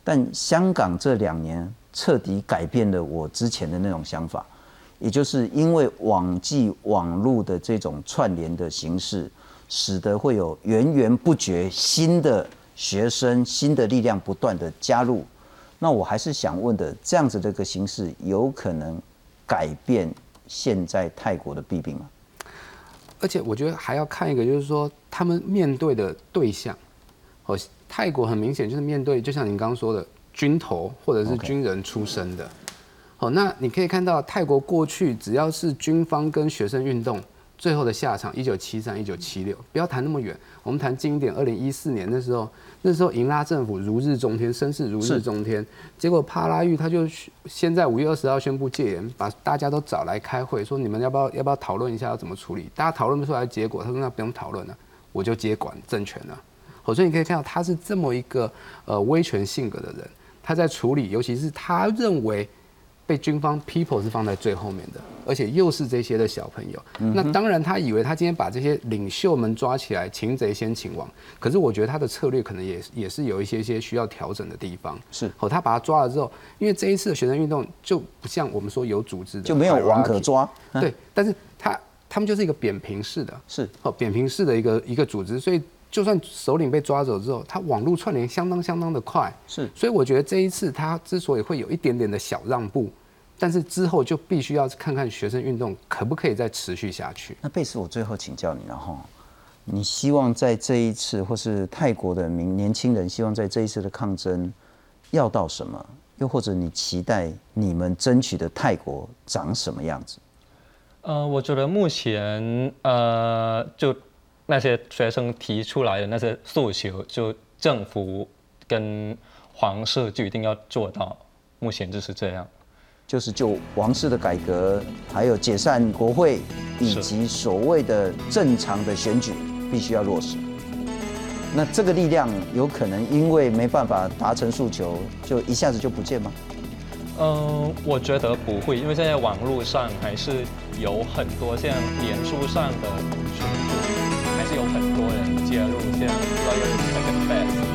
但香港这两年彻底改变了我之前的那种想法，也就是因为网际网络的这种串联的形式，使得会有源源不绝新的学生、新的力量不断的加入。那我还是想问的，这样子的一个形式有可能改变现在泰国的弊病吗？而且我觉得还要看一个，就是说他们面对的对象，哦，泰国很明显就是面对，就像您刚刚说的军头或者是军人出身的，哦，那你可以看到泰国过去只要是军方跟学生运动最后的下场，一九七三、一九七六，不要谈那么远，我们谈近一点，二零一四年那时候。那时候，银拉政府如日中天，声势如日中天。结果帕拉玉他就先在五月二十号宣布戒严，把大家都找来开会，说你们要不要要不要讨论一下要怎么处理？大家讨论不出来结果，他说那不用讨论了，我就接管政权了。好，所以你可以看到他是这么一个呃威权性格的人，他在处理，尤其是他认为被军方 people 是放在最后面的，而且又是这些的小朋友。嗯那当然，他以为他今天把这些领袖们抓起来，擒贼先擒王。可是我觉得他的策略可能也也是有一些些需要调整的地方。是，哦，他把他抓了之后，因为这一次的学生运动就不像我们说有组织的，就没有王可抓嗯对，但是他他们就是一个扁平式的，是哦，扁平式的一个一个组织，所以就算首领被抓走之后，他网络串联相当相当的快。是，所以我觉得这一次他之所以会有一点点的小让步，但是之后就必须要看看学生运动可不可以再持续下去。那贝斯，我最后请教你了哈，你希望在这一次，或是泰国的民年轻人希望在这一次的抗争要到什么？又或者你期待你们争取的泰国长什么样子？呃，我觉得目前呃，就那些学生提出来的那些诉求，就政府跟皇室就一定要做到。目前就是这样。就是就王室的改革，还有解散国会，以及所谓的正常的选举，必须要落实。那这个力量有可能因为没办法达成诉求，就一下子就不见吗？嗯，我觉得不会，因为现在网络上还是有很多像脸书上的群组，还是有很多人加入，像 Royal